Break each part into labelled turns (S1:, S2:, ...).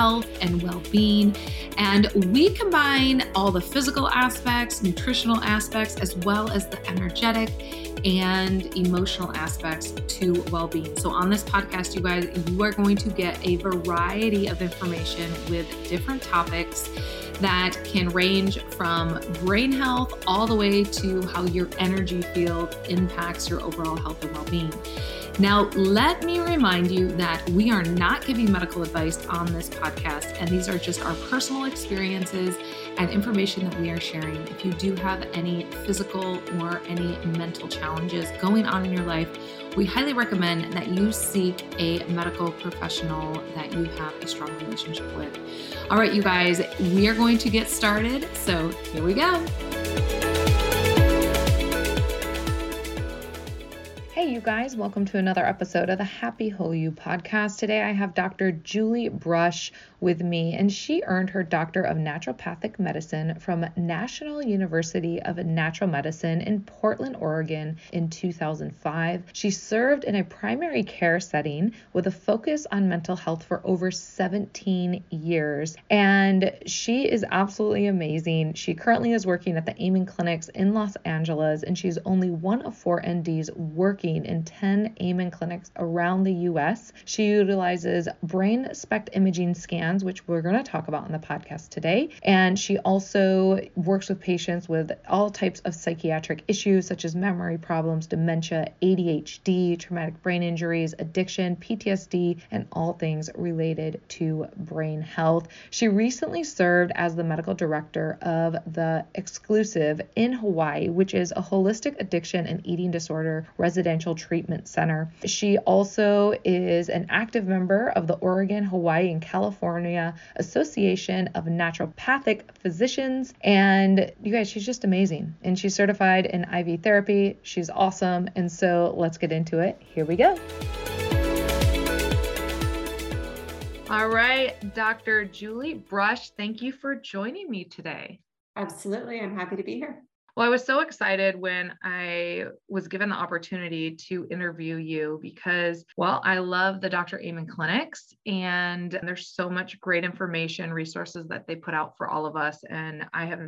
S1: health and well being. And we combine all the physical aspects, nutritional aspects, as well as the energetic and emotional aspects to well being. So, on this podcast, you guys, you are going to get a variety of information with different topics that can range from brain health all the way to how your energy field impacts your overall health and well being. Now, let me remind you that we are not giving medical advice on this podcast, and these are just our personal experiences and information that we are sharing. If you do have any physical or any mental challenges going on in your life, we highly recommend that you seek a medical professional that you have a strong relationship with. All right, you guys, we are going to get started. So here we go. You guys, welcome to another episode of the Happy Whole You podcast. Today I have Dr. Julie Brush with me, and she earned her Doctor of Naturopathic Medicine from National University of Natural Medicine in Portland, Oregon in 2005. She served in a primary care setting with a focus on mental health for over 17 years, and she is absolutely amazing. She currently is working at the Amen Clinics in Los Angeles, and she's only one of four NDs working in 10 Amen clinics around the US. She utilizes brain SPECT imaging scans, which we're going to talk about in the podcast today. And she also works with patients with all types of psychiatric issues, such as memory problems, dementia, ADHD, traumatic brain injuries, addiction, PTSD, and all things related to brain health. She recently served as the medical director of the Exclusive in Hawaii, which is a holistic addiction and eating disorder residential Treatment Center. She also is an active member of the Oregon, Hawaii, and California Association of Naturopathic Physicians. And you guys, she's just amazing. And she's certified in IV therapy. She's awesome. And so let's get into it. Here we go. All right, Dr. Julie Brush, thank you for joining me today.
S2: Absolutely. I'm happy to be here.
S1: Well, I was so excited when I was given the opportunity to interview you because, well, I love the Dr. Amen clinics and there's so much great information, resources that they put out for all of us. And I have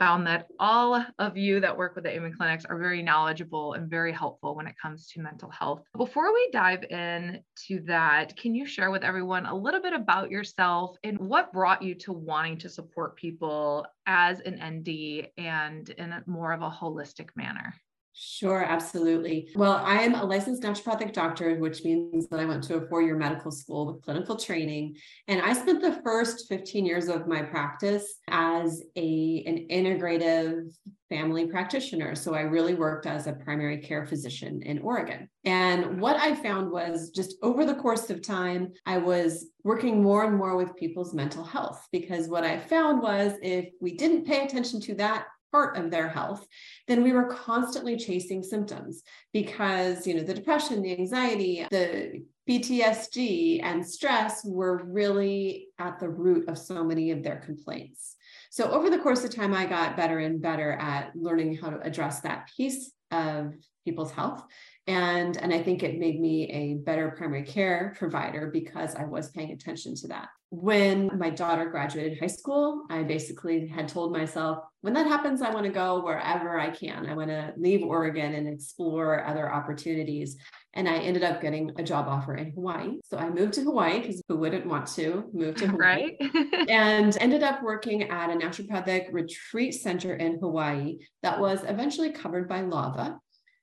S1: found that all of you that work with the Amen Clinics are very knowledgeable and very helpful when it comes to mental health. Before we dive in to that, can you share with everyone a little bit about yourself and what brought you to wanting to support people as an ND and in a more of a holistic manner?
S2: Sure, absolutely. Well, I am a licensed naturopathic doctor, which means that I went to a four year medical school with clinical training. And I spent the first 15 years of my practice as a, an integrative family practitioner. So I really worked as a primary care physician in Oregon. And what I found was just over the course of time, I was working more and more with people's mental health because what I found was if we didn't pay attention to that part of their health, then we were constantly chasing symptoms because, you know, the depression, the anxiety, the PTSD and stress were really at the root of so many of their complaints. So over the course of time, I got better and better at learning how to address that piece of people's health. And, and I think it made me a better primary care provider because I was paying attention to that. When my daughter graduated high school, I basically had told myself, when that happens, I want to go wherever I can. I want to leave Oregon and explore other opportunities. And I ended up getting a job offer in Hawaii. So I moved to Hawaii because who wouldn't want to move to Hawaii? Right. and ended up working at a naturopathic retreat center in Hawaii that was eventually covered by LAVA.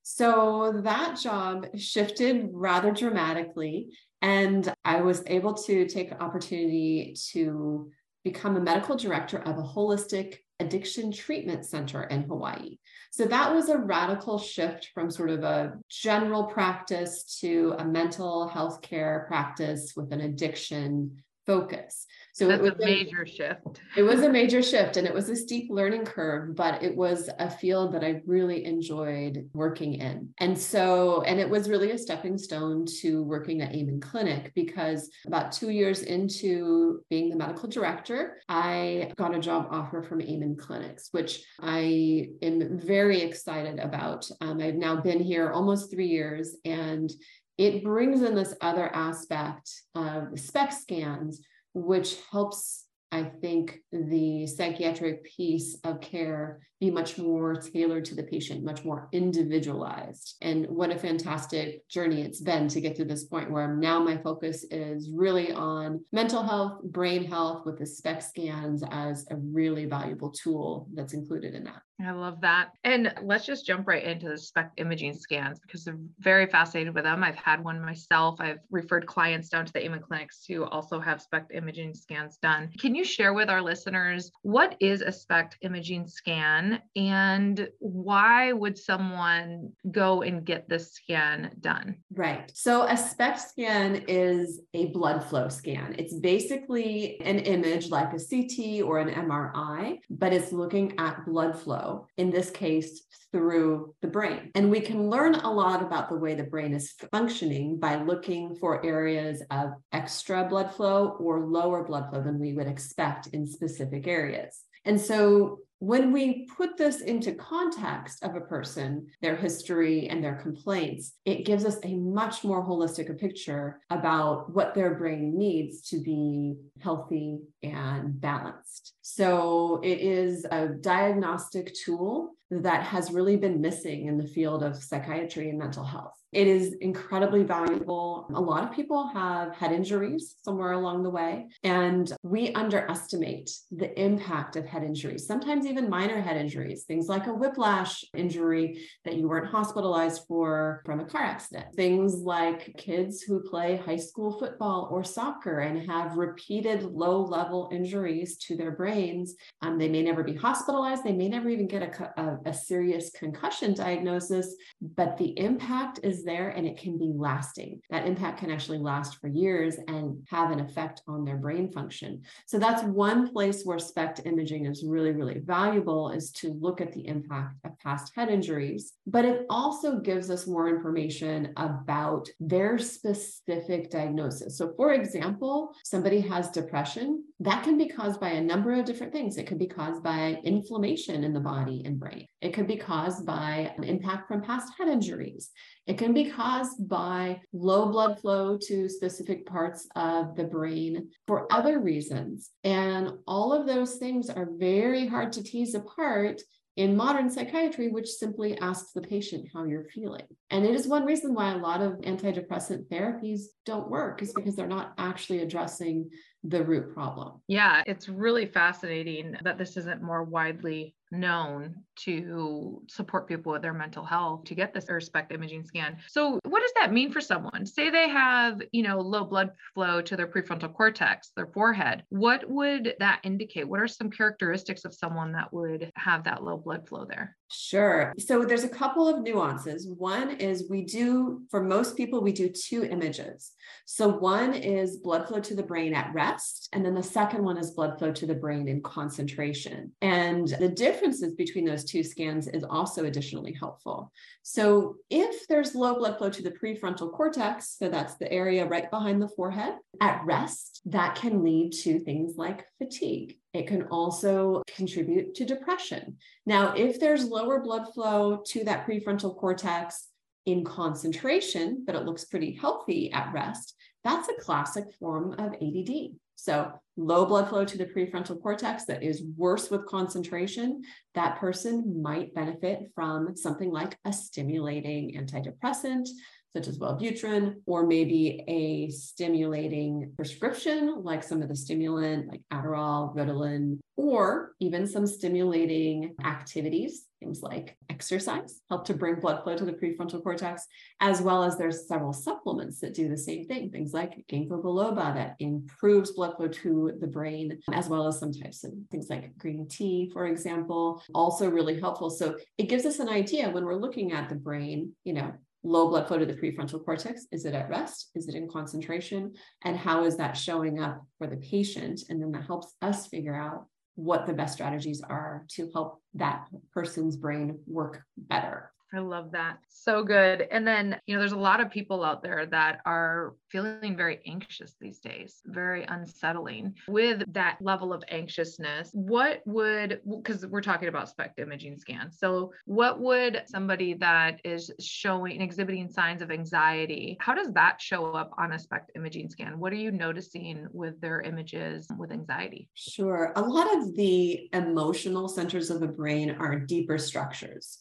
S2: So that job shifted rather dramatically. And I was able to take the opportunity to become a medical director of a holistic addiction treatment center in Hawaii. So that was a radical shift from sort of a general practice to a mental health care practice with an addiction focus.
S1: So That's it was a major a, shift.
S2: it was a major shift and it was a steep learning curve, but it was a field that I really enjoyed working in. And so, and it was really a stepping stone to working at Amen Clinic because about two years into being the medical director, I got a job offer from Amen Clinics, which I am very excited about. Um, I've now been here almost three years and it brings in this other aspect of SPECT scans, which helps, I think, the psychiatric piece of care be much more tailored to the patient, much more individualized. And what a fantastic journey it's been to get to this point where now my focus is really on mental health, brain health with the SPECT scans as a really valuable tool that's included in that.
S1: I love that. And let's just jump right into the SPECT imaging scans because they're very fascinated with them. I've had one myself. I've referred clients down to the Amen clinics to also have SPECT imaging scans done. Can you share with our listeners what is a SPECT imaging scan and why would someone go and get this scan done?
S2: Right. So a SPECT scan is a blood flow scan. It's basically an image like a CT or an MRI, but it's looking at blood flow in this case, through the brain. And we can learn a lot about the way the brain is functioning by looking for areas of extra blood flow or lower blood flow than we would expect in specific areas. And so when we put this into context of a person, their history and their complaints, it gives us a much more holistic a picture about what their brain needs to be healthy and balanced. So it is a diagnostic tool that has really been missing in the field of psychiatry and mental health. It is incredibly valuable. A lot of people have head injuries somewhere along the way, and we underestimate the impact of head injuries, sometimes even minor head injuries, things like a whiplash injury that you weren't hospitalized for from a car accident, things like kids who play high school football or soccer and have repeated low level injuries to their brains. Um, they may never be hospitalized, they may never even get a, a, a serious concussion diagnosis, but the impact is there and it can be lasting. That impact can actually last for years and have an effect on their brain function. So that's one place where SPECT imaging is really, really valuable is to look at the impact of past head injuries. But it also gives us more information about their specific diagnosis. So, for example, somebody has depression, that can be caused by a number of different things. It could be caused by inflammation in the body and brain. It could be caused by an impact from past head injuries. It can be caused by low blood flow to specific parts of the brain for other reasons. And all of those things are very hard to tease apart in modern psychiatry, which simply asks the patient how you're feeling. And it is one reason why a lot of antidepressant therapies don't work, is because they're not actually addressing the root problem.
S1: Yeah, it's really fascinating that this isn't more widely known to support people with their mental health to get this SPECT imaging scan. So what does that mean for someone? Say they have, you know, low blood flow to their prefrontal cortex, their forehead. What would that indicate? What are some characteristics of someone that would have that low blood flow there?
S2: Sure. So there's a couple of nuances. One is we do, for most people, we do two images. So one is blood flow to the brain at rest, and then the second one is blood flow to the brain in concentration. And the differences between those two scans is also additionally helpful. So if there's low blood flow to the prefrontal cortex, so that's the area right behind the forehead, at rest, that can lead to things like fatigue. It can also contribute to depression. Now, if there's lower blood flow to that prefrontal cortex in concentration, but it looks pretty healthy at rest, that's a classic form of ADD. So, low blood flow to the prefrontal cortex that is worse with concentration, that person might benefit from something like a stimulating antidepressant, such as Wellbutrin, or maybe a stimulating prescription, like some of the stimulant, like Adderall, Ritalin, or even some stimulating activities, things like exercise, help to bring blood flow to the prefrontal cortex, as well as there's several supplements that do the same thing, things like ginkgo biloba that improves blood flow to the brain, as well as some types of things like green tea, for example, also really helpful. So it gives us an idea when we're looking at the brain, you know, low blood flow to the prefrontal cortex? Is it at rest? Is it in concentration? And how is that showing up for the patient? And then that helps us figure out what the best strategies are to help that person's brain work better.
S1: I love that. So good. And then, you know, there's a lot of people out there that are feeling very anxious these days, very unsettling. With that level of anxiousness, what would, because we're talking about SPECT imaging scans. So, what would somebody that is showing, exhibiting signs of anxiety, how does that show up on a SPECT imaging scan? What are you noticing with their images with anxiety?
S2: Sure. A lot of the emotional centers of the brain are deeper structures.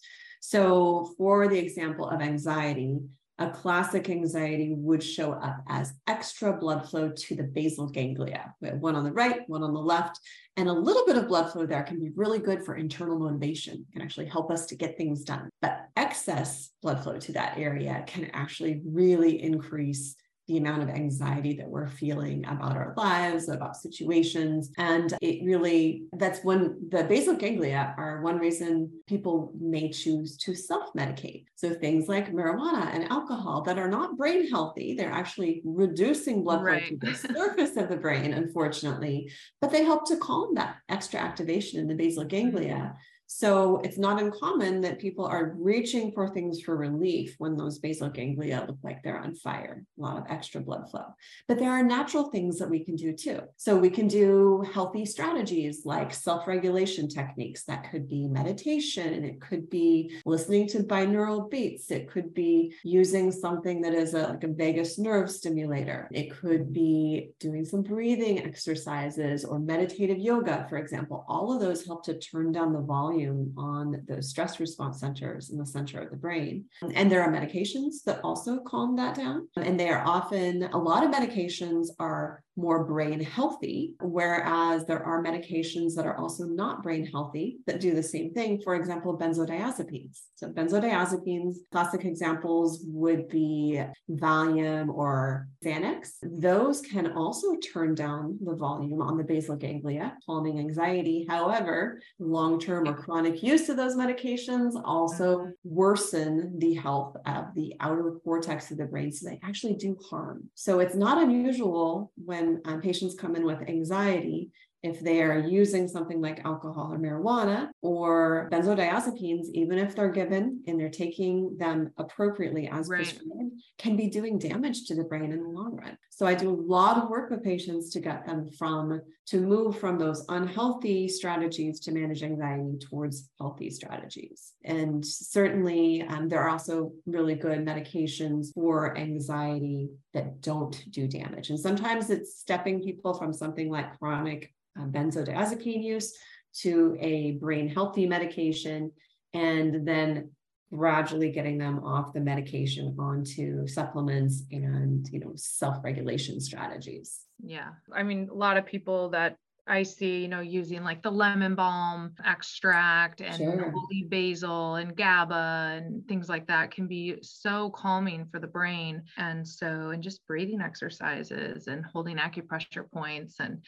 S2: So, for the example of anxiety, a classic anxiety would show up as extra blood flow to the basal ganglia, one on the right, one on the left. And a little bit of blood flow there can be really good for internal motivation, can actually help us to get things done. But excess blood flow to that area can actually really increase the amount of anxiety that we're feeling about our lives, about situations. And it really, that's when the basal ganglia are one reason people may choose to self medicate. So things like marijuana and alcohol that are not brain healthy, they're actually reducing blood flow right. to the surface of the brain, unfortunately, but they help to calm that extra activation in the basal ganglia. So it's not uncommon that people are reaching for things for relief when those basal ganglia look like they're on fire, a lot of extra blood flow. But there are natural things that we can do too. So we can do healthy strategies like self regulation techniques. That could be meditation, it could be listening to binaural beats, it could be using something that is a, like a vagus nerve stimulator, it could be doing some breathing exercises or meditative yoga, for example. All of those help to turn down the volume volume on the stress response centers in the center of the brain. And there are medications that also calm that down. And they are often, a lot of medications are more brain healthy, whereas there are medications that are also not brain healthy that do the same thing. For example, benzodiazepines. So, benzodiazepines, classic examples would be Valium or Xanax. Those can also turn down the volume on the basal ganglia, calming anxiety. However, long term or chronic use of those medications also mm-hmm. worsen the health of the outer cortex of the brain. So, they actually do harm. So, it's not unusual when when um, patients come in with anxiety, if they are using something like alcohol or marijuana or benzodiazepines, even if they're given and they're taking them appropriately as right. prescribed, can be doing damage to the brain in the long run. So I do a lot of work with patients to get them from to move from those unhealthy strategies to manage anxiety towards healthy strategies. And certainly, um, there are also really good medications for anxiety that don't do damage. And sometimes it's stepping people from something like chronic Um, benzodiazepine use to a brain healthy medication and then gradually getting them off the medication onto supplements and you know self-regulation strategies
S1: yeah i mean a lot of people that I see, you know, using like the lemon balm extract and sure. holy basil and GABA and things like that can be so calming for the brain. And so, and just breathing exercises and holding acupressure points and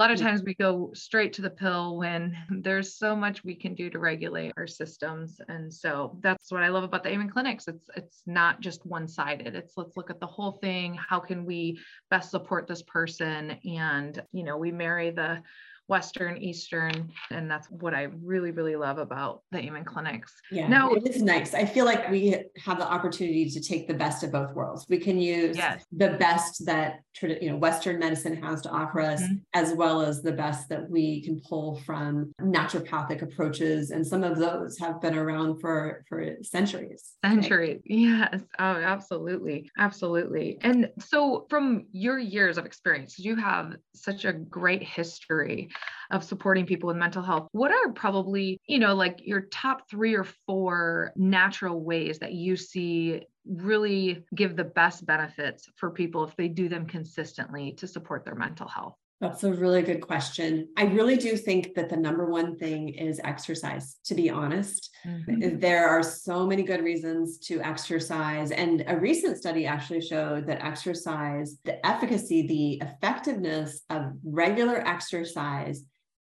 S1: a lot of mm. times we go straight to the pill when there's so much we can do to regulate our systems and so that's what i love about the amen clinics. It's it's not just one sided it's let's look at the whole thing. How can we best support this person? And you know we marry the Western, Eastern. And that's what I really, really love about the Amen clinics.
S2: Yeah. Now it is nice. I feel like we have the opportunity to take the best of both worlds. We can use yes. the best that you know Western medicine has to offer us, mm-hmm. as well as the best that we can pull from naturopathic approaches. And some of those have been around for for centuries.
S1: Centuries. Yes. Oh, absolutely. Absolutely. And so from your years of experience, you have such a great history of supporting people with mental health. What are probably, you know, like your top three or four natural ways that you see really give the best benefits for people if they do them consistently to support their mental health?
S2: That's a really good question. I really do think that the number one thing is exercise, to be honest. Mm-hmm. There are so many good reasons to exercise. And a recent study actually showed that exercise, the efficacy, the effectiveness of regular exercise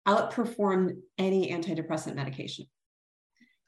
S2: outperformed any antidepressant medication.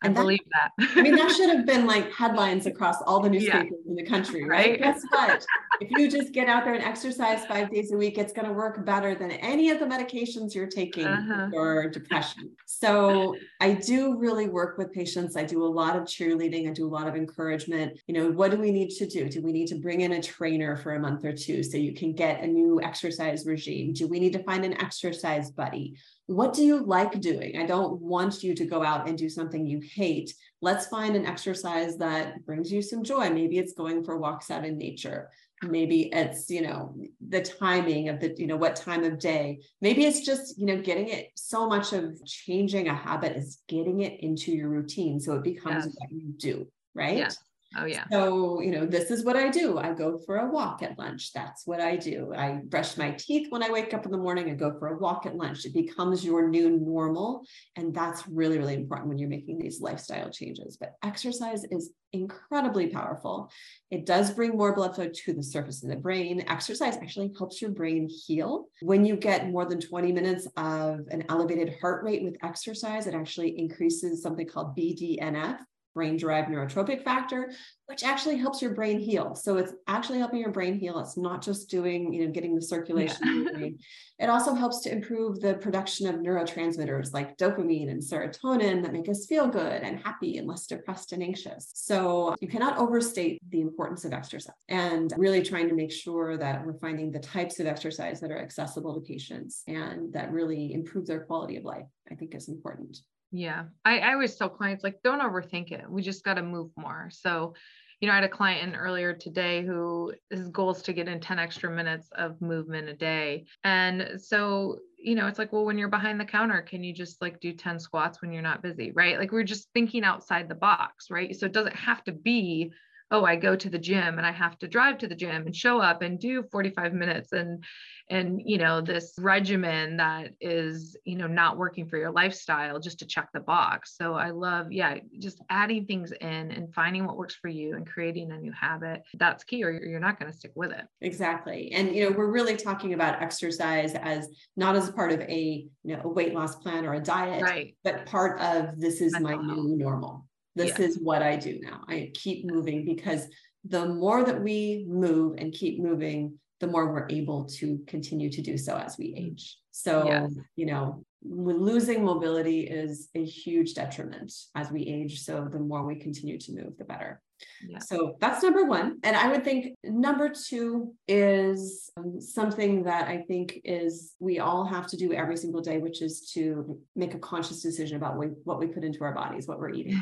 S1: I believe that.
S2: I mean, that should have been like headlines across all the newspapers yeah. in the country, right? right? Guess what? If you just get out there and exercise five days a week, it's going to work better than any of the medications you're taking uh-huh. for depression. So I do really work with patients. I do a lot of cheerleading. I do a lot of encouragement. You know, what do we need to do? Do we need to bring in a trainer for a month or two so you can get a new exercise regime? Do we need to find an exercise buddy? What do you like doing? I don't want you to go out and do something you hate. Let's find an exercise that brings you some joy. Maybe it's going for walks out in nature. Maybe it's, you know, the timing of the, you know, what time of day. Maybe it's just, you know, getting it so much of changing a habit is getting it into your routine. So it becomes what you do, right?
S1: Yeah. Oh, yeah.
S2: So, you know, this is what I do. I go for a walk at lunch. That's what I do. I brush my teeth when I wake up in the morning and go for a walk at lunch. It becomes your new normal. And that's really, really important when you're making these lifestyle changes. But exercise is incredibly powerful. It does bring more blood flow to the surface of the brain. Exercise actually helps your brain heal. When you get more than 20 minutes of an elevated heart rate with exercise, it actually increases something called BDNF, brain derived neurotrophic factor, which actually helps your brain heal. So it's actually helping your brain heal. It's not just doing, you know, getting the circulation yeah. in the brain. It also helps to improve the production of neurotransmitters like dopamine and serotonin that make us feel good and happy and less depressed and anxious. So you cannot overstate the importance of exercise and really trying to make sure that we're finding the types of exercise that are accessible to patients and that really improve their quality of life, I think is important.
S1: Yeah. I, I always tell clients like don't overthink it. We just got to move more. So, you know, I had a client in earlier today who his goal is to get in 10 extra minutes of movement a day. And so, you know, it's like, well, when you're behind the counter, can you just like do 10 squats when you're not busy? Right. Like we're just thinking outside the box. Right. So it doesn't have to be oh i go to the gym and i have to drive to the gym and show up and do 45 minutes and and you know this regimen that is you know not working for your lifestyle just to check the box. So i love yeah just adding things in and finding what works for you and creating a new habit that's key or you're not going to stick with it.
S2: Exactly. And you know we're really talking about exercise as not as part of a you know a weight loss plan or a diet
S1: right.
S2: but part of this is my new normal this is what I do now. I keep moving because the more that we move and keep moving, the more we're able to continue to do so as we age. So, you know, losing mobility is a huge detriment as we age. So, the more we continue to move, the better. Yeah. So that's number one. And I would think number two is um, something that I think is we all have to do every single day, which is to make a conscious decision about what we put into our bodies, what we're eating.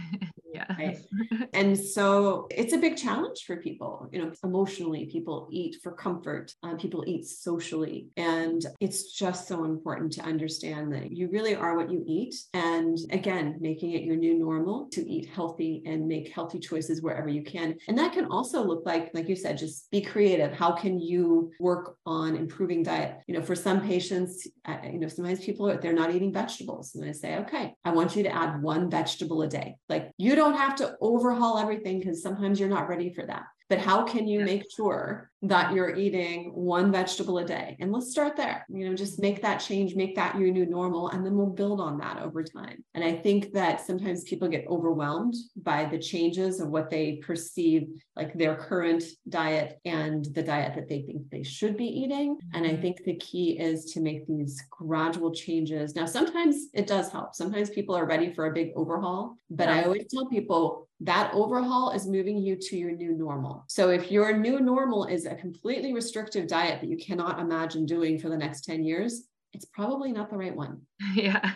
S1: yeah.
S2: Right? and so it's a big challenge for people. You know, emotionally, people eat for comfort, uh, people eat socially. And it's just so important to understand that you really are what you eat. And again, making it your new normal to eat healthy and make healthy choices wherever you can. And that can also look like, like you said, just be creative. How can you work on improving diet? You know, for some patients, uh, you know, sometimes people are, they're not eating vegetables. And I say, okay, I want you to add one vegetable a day. Like you don't don't have to overhaul everything because sometimes you're not ready for that. But how can you make sure that you're eating one vegetable a day. And let's start there. You know, just make that change, make that your new normal, and then we'll build on that over time. And I think that sometimes people get overwhelmed by the changes of what they perceive like their current diet and the diet that they think they should be eating. And I mm-hmm. think the key is to make these gradual changes. Now, sometimes it does help. Sometimes people are ready for a big overhaul, but I always tell people that overhaul is moving you to your new normal. So if your new normal is a completely restrictive diet that you cannot imagine doing for the next 10 years, it's probably not the right one.
S1: Yeah.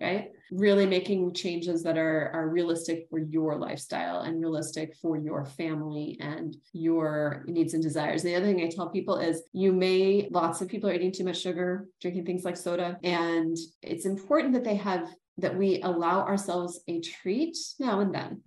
S2: Right. Really making changes that are, are realistic for your lifestyle and realistic for your family and your needs and desires. The other thing I tell people is you may, lots of people are eating too much sugar, drinking things like soda, and it's important that they have that we allow ourselves a treat now and then.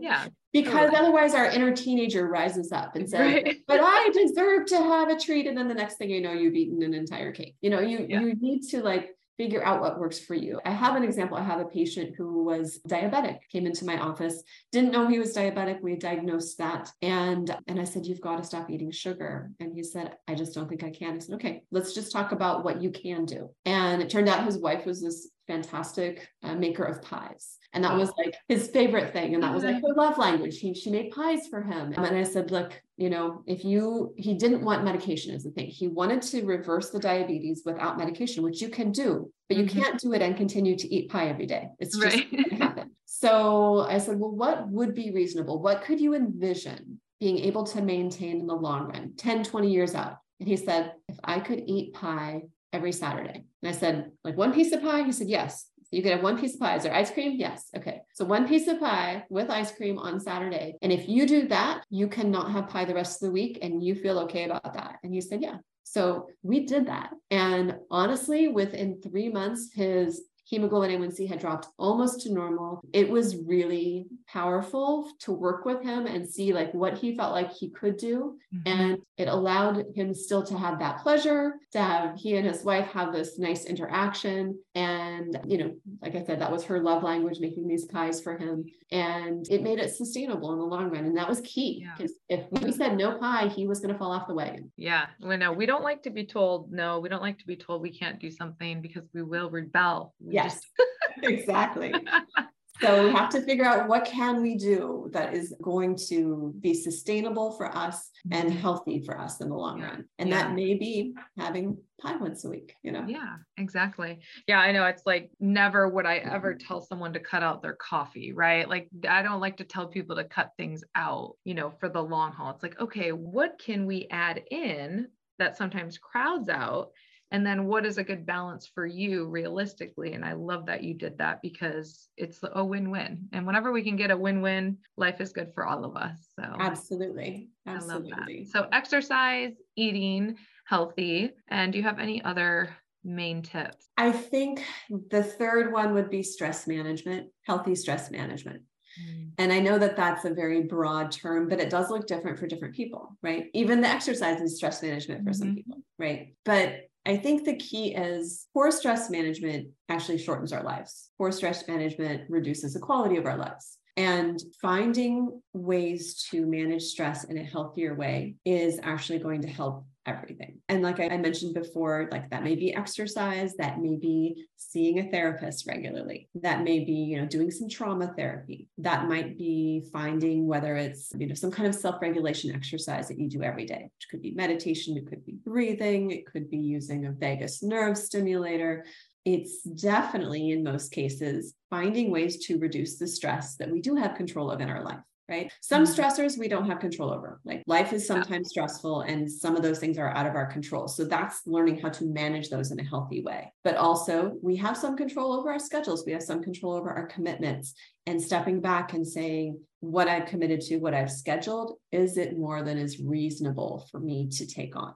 S1: Yeah.
S2: because totally. otherwise our inner teenager rises up and says, right. but I deserve to have a treat. And then the next thing you know, you've eaten an entire cake. You know, you yeah. you need to like figure out what works for you. I have an example. I have a patient who was diabetic, came into my office, didn't know he was diabetic. We diagnosed that. And, and I said, You've got to stop eating sugar. And he said, I just don't think I can. I said, Okay, let's just talk about what you can do. And it turned out his wife was this fantastic uh, maker of pies. And that was like his favorite thing. And that was like her love language. He, she made pies for him. And I said, look, you know, if you, he didn't want medication as the thing. He wanted to reverse the diabetes without medication, which you can do, but you mm-hmm. can't do it and continue to eat pie every day. It's just right. happen. So I said, well, what would be reasonable? What could you envision being able to maintain in the long run, 10, 20 years out? And he said, if I could eat pie every Saturday. And I said, like one piece of pie? He said, yes. You could have one piece of pie. Is there ice cream? Yes. Okay. So one piece of pie with ice cream on Saturday. And if you do that, you cannot have pie the rest of the week and you feel okay about that. And he said, yeah. So we did that. And honestly, within three months, his hemoglobin A1C had dropped almost to normal. It was really powerful to work with him and see like what he felt like he could do. Mm-hmm. And it allowed him still to have that pleasure, to have he and his wife have this nice interaction. And, you know, like I said, that was her love language, making these pies for him. And it made it sustainable in the long run. And that was key because yeah. if we said no pie, he was going to fall off the wagon.
S1: Yeah. Well, no, we don't like to be told no, we don't like to be told we can't do something because we will rebel. We
S2: yes, exactly. So we have to figure out what can we do that is going to be sustainable for us and mm-hmm. healthy for us in the long yeah. run. And yeah. that may be having pie once a week, you know?
S1: Yeah, exactly. Yeah, I know. It's like never would I ever tell someone to cut out their coffee, right? Like I don't like to tell people to cut things out, you know, for the long haul. It's like, okay, what can we add in that sometimes crowds out and then what is a good balance for you realistically and i love that you did that because it's a win-win and whenever we can get a win-win life is good for all of us so
S2: absolutely absolutely
S1: I love that. so exercise eating healthy and do you have any other main tips
S2: i think the third one would be stress management healthy stress management mm. and I know that that's a very broad term, but it does look different for different people, right? Even the exercise is stress management for mm-hmm. some people, right? But I think the key is poor stress management actually shortens our lives. Poor stress management reduces the quality of our lives. And finding ways to manage stress in a healthier way is actually going to help everything. And like I mentioned before, like that may be exercise, that may be seeing a therapist regularly, that may be, you know, doing some trauma therapy, that might be finding whether it's, you know, some kind of self-regulation exercise that you do every day, which could be meditation, it could be breathing, it could be using a vagus nerve stimulator. It's definitely in most cases finding ways to reduce the stress that we do have control of in our life right? Some mm-hmm. stressors we don't have control over. Like life is sometimes stressful and some of those things are out of our control. So that's learning how to manage those in a healthy way. But also, we have some control over our schedules, we have some control over our commitments and stepping back and saying, what I've committed to, what I've scheduled, is it more than is reasonable for me to take on?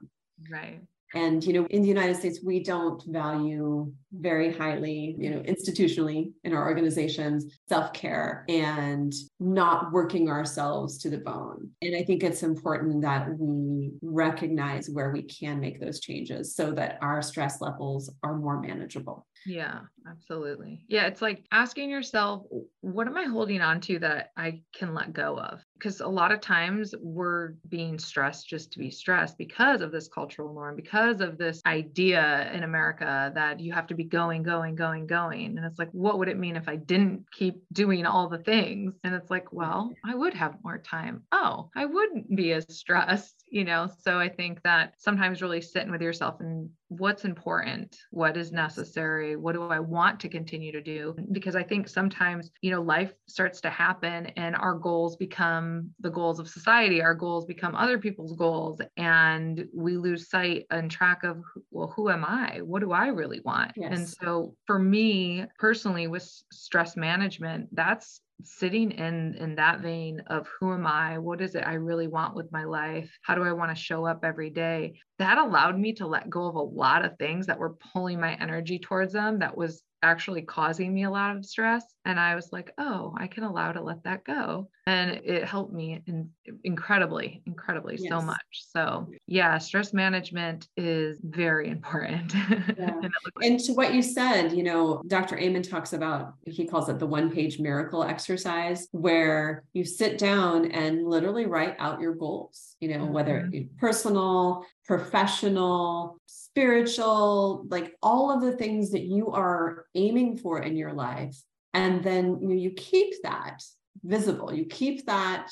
S1: Right.
S2: And, you know, in the United States, we don't value very highly, you know, institutionally in our organizations, self care and not working ourselves to the bone. And I think it's important that we recognize where we can make those changes so that our stress levels are more manageable.
S1: Yeah, absolutely. Yeah, it's like asking yourself, what am I holding on to that I can let go of? Because a lot of times we're being stressed just to be stressed because of this cultural norm, because of this idea in America that you have to be going, going, going, going. And it's like, what would it mean if I didn't keep doing all the things? And it's like, well, mm-hmm. I would have more time. Oh, I wouldn't be as stressed, you know? So I think that sometimes really sitting with yourself and what's important what is necessary what do i want to continue to do? Because i think sometimes you know life starts to happen and our goals become the goals of society our goals become other people's goals and we lose sight and track of well who am i? What do i really want? Yes. and so for me personally with stress management that's sitting in in that vein of who am i what is it i really want with my life how do i want to show up every day that allowed me to let go of a lot of things that were pulling my energy towards them that was actually causing me a lot of stress. And I was like, oh, I can allow to let that go. And it helped me in, incredibly, incredibly yes. so much. So, yeah, stress management is very important.
S2: Yeah. and to what you said, you know, Dr. Amen talks about, he calls it the one page miracle exercise, where you sit down and literally write out your goals, you know, mm-hmm. whether it be personal, professional, spiritual, like all of the things that you are aiming for in your life. And then you, know, you keep that visible, you keep that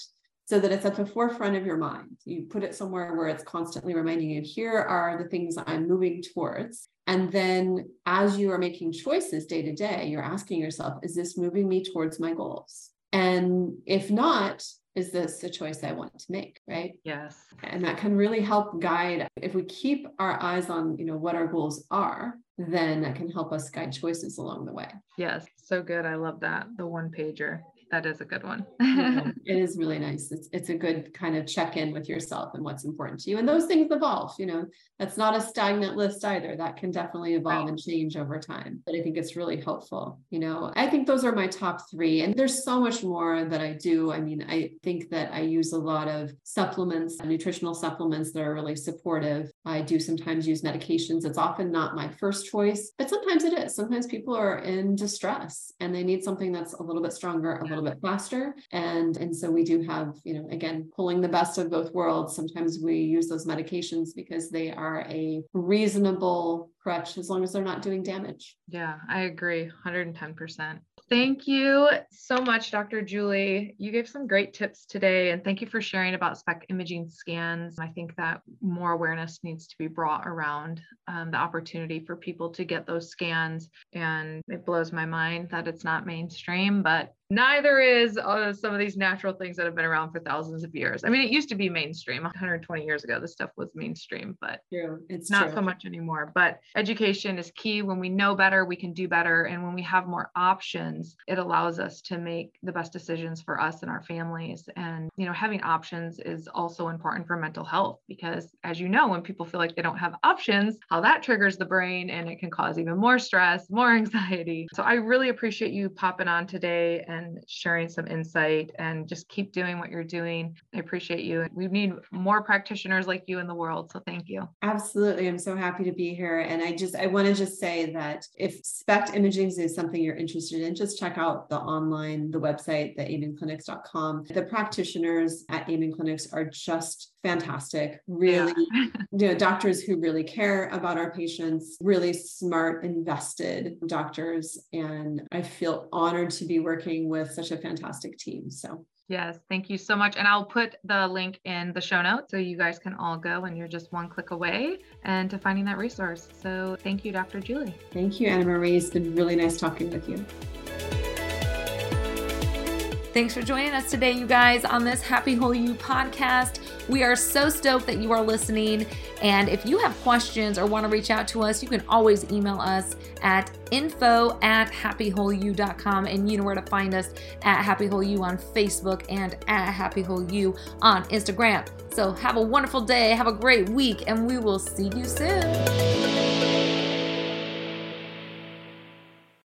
S2: so that it's at the forefront of your mind. You put it somewhere where it's constantly reminding you, here are the things I'm moving towards. And then as you are making choices day to day, you're asking yourself, is this moving me towards my goals? And if not, is this a choice I want to make? Right.
S1: Yes.
S2: And that can really help guide if we keep our eyes on, you know, what our goals are, then that can help us guide choices along the way.
S1: Yes. So good. I love that. The one pager that is a good one.
S2: it is really nice. It's it's a good kind of check in with yourself and what's important to you. And those things evolve. You know, that's not a stagnant list either. That can definitely evolve right. and change over time. But I think it's really helpful. You know, I think those are my top three. And there's so much more that I do. I mean, I think that I use a lot of supplements, nutritional supplements that are really supportive. I do sometimes use medications. It's often not my first choice, but sometimes it is. Sometimes people are in distress and they need something that's a little bit stronger, a little bit faster. And, and so we do have, you know, again, pulling the best of both worlds. Sometimes we use those medications because they are a reasonable crutch as long as they're not doing damage.
S1: Yeah, I agree 110%. Thank you so much, Dr. Julie. You gave some great tips today, and thank you for sharing about SPECT imaging scans. I think that more awareness needs to be brought around um, the opportunity for people to get those scans. And it blows my mind that it's not mainstream, but neither is uh, some of these natural things that have been around for thousands of years. I mean, it used to be mainstream 120 years ago. This stuff was mainstream, but
S2: true. it's
S1: not
S2: true.
S1: so much anymore. But education is key. When we know better, we can do better. And when we have more options, it allows us to make the best decisions for us and our families. And, you know, having options is also important for mental health because, as you know, when people feel like they don't have options, how that triggers the brain and it can cause even more stress, more anxiety. So I really appreciate you popping on today and sharing some insight and just keep doing what you're doing. I appreciate you. We need more practitioners like you in the world. So thank you.
S2: Absolutely. I'm so happy to be here. And I just, I want to just say that if SPECT imaging is something you're interested in, just check out the online, the website, the amenclinics.com. The practitioners at Amen Clinics are just fantastic. Really, yeah. you know, doctors who really care about our patients, really smart, invested doctors. And I feel honored to be working with such a fantastic team. So
S1: Yes, thank you so much. And I'll put the link in the show notes so you guys can all go and you're just one click away and to finding that resource. So thank you, Dr. Julie.
S2: Thank you, Anna Marie. It's been really nice talking with you.
S3: Thanks for joining us today, you guys, on this Happy Whole You podcast. We are so stoked that you are listening. And if you have questions or want to reach out to us, you can always email us at info at happywholeyou.com. And you know where to find us at Happy Whole You on Facebook and at Happy Whole You on Instagram. So have a wonderful day, have a great week, and we will see you soon.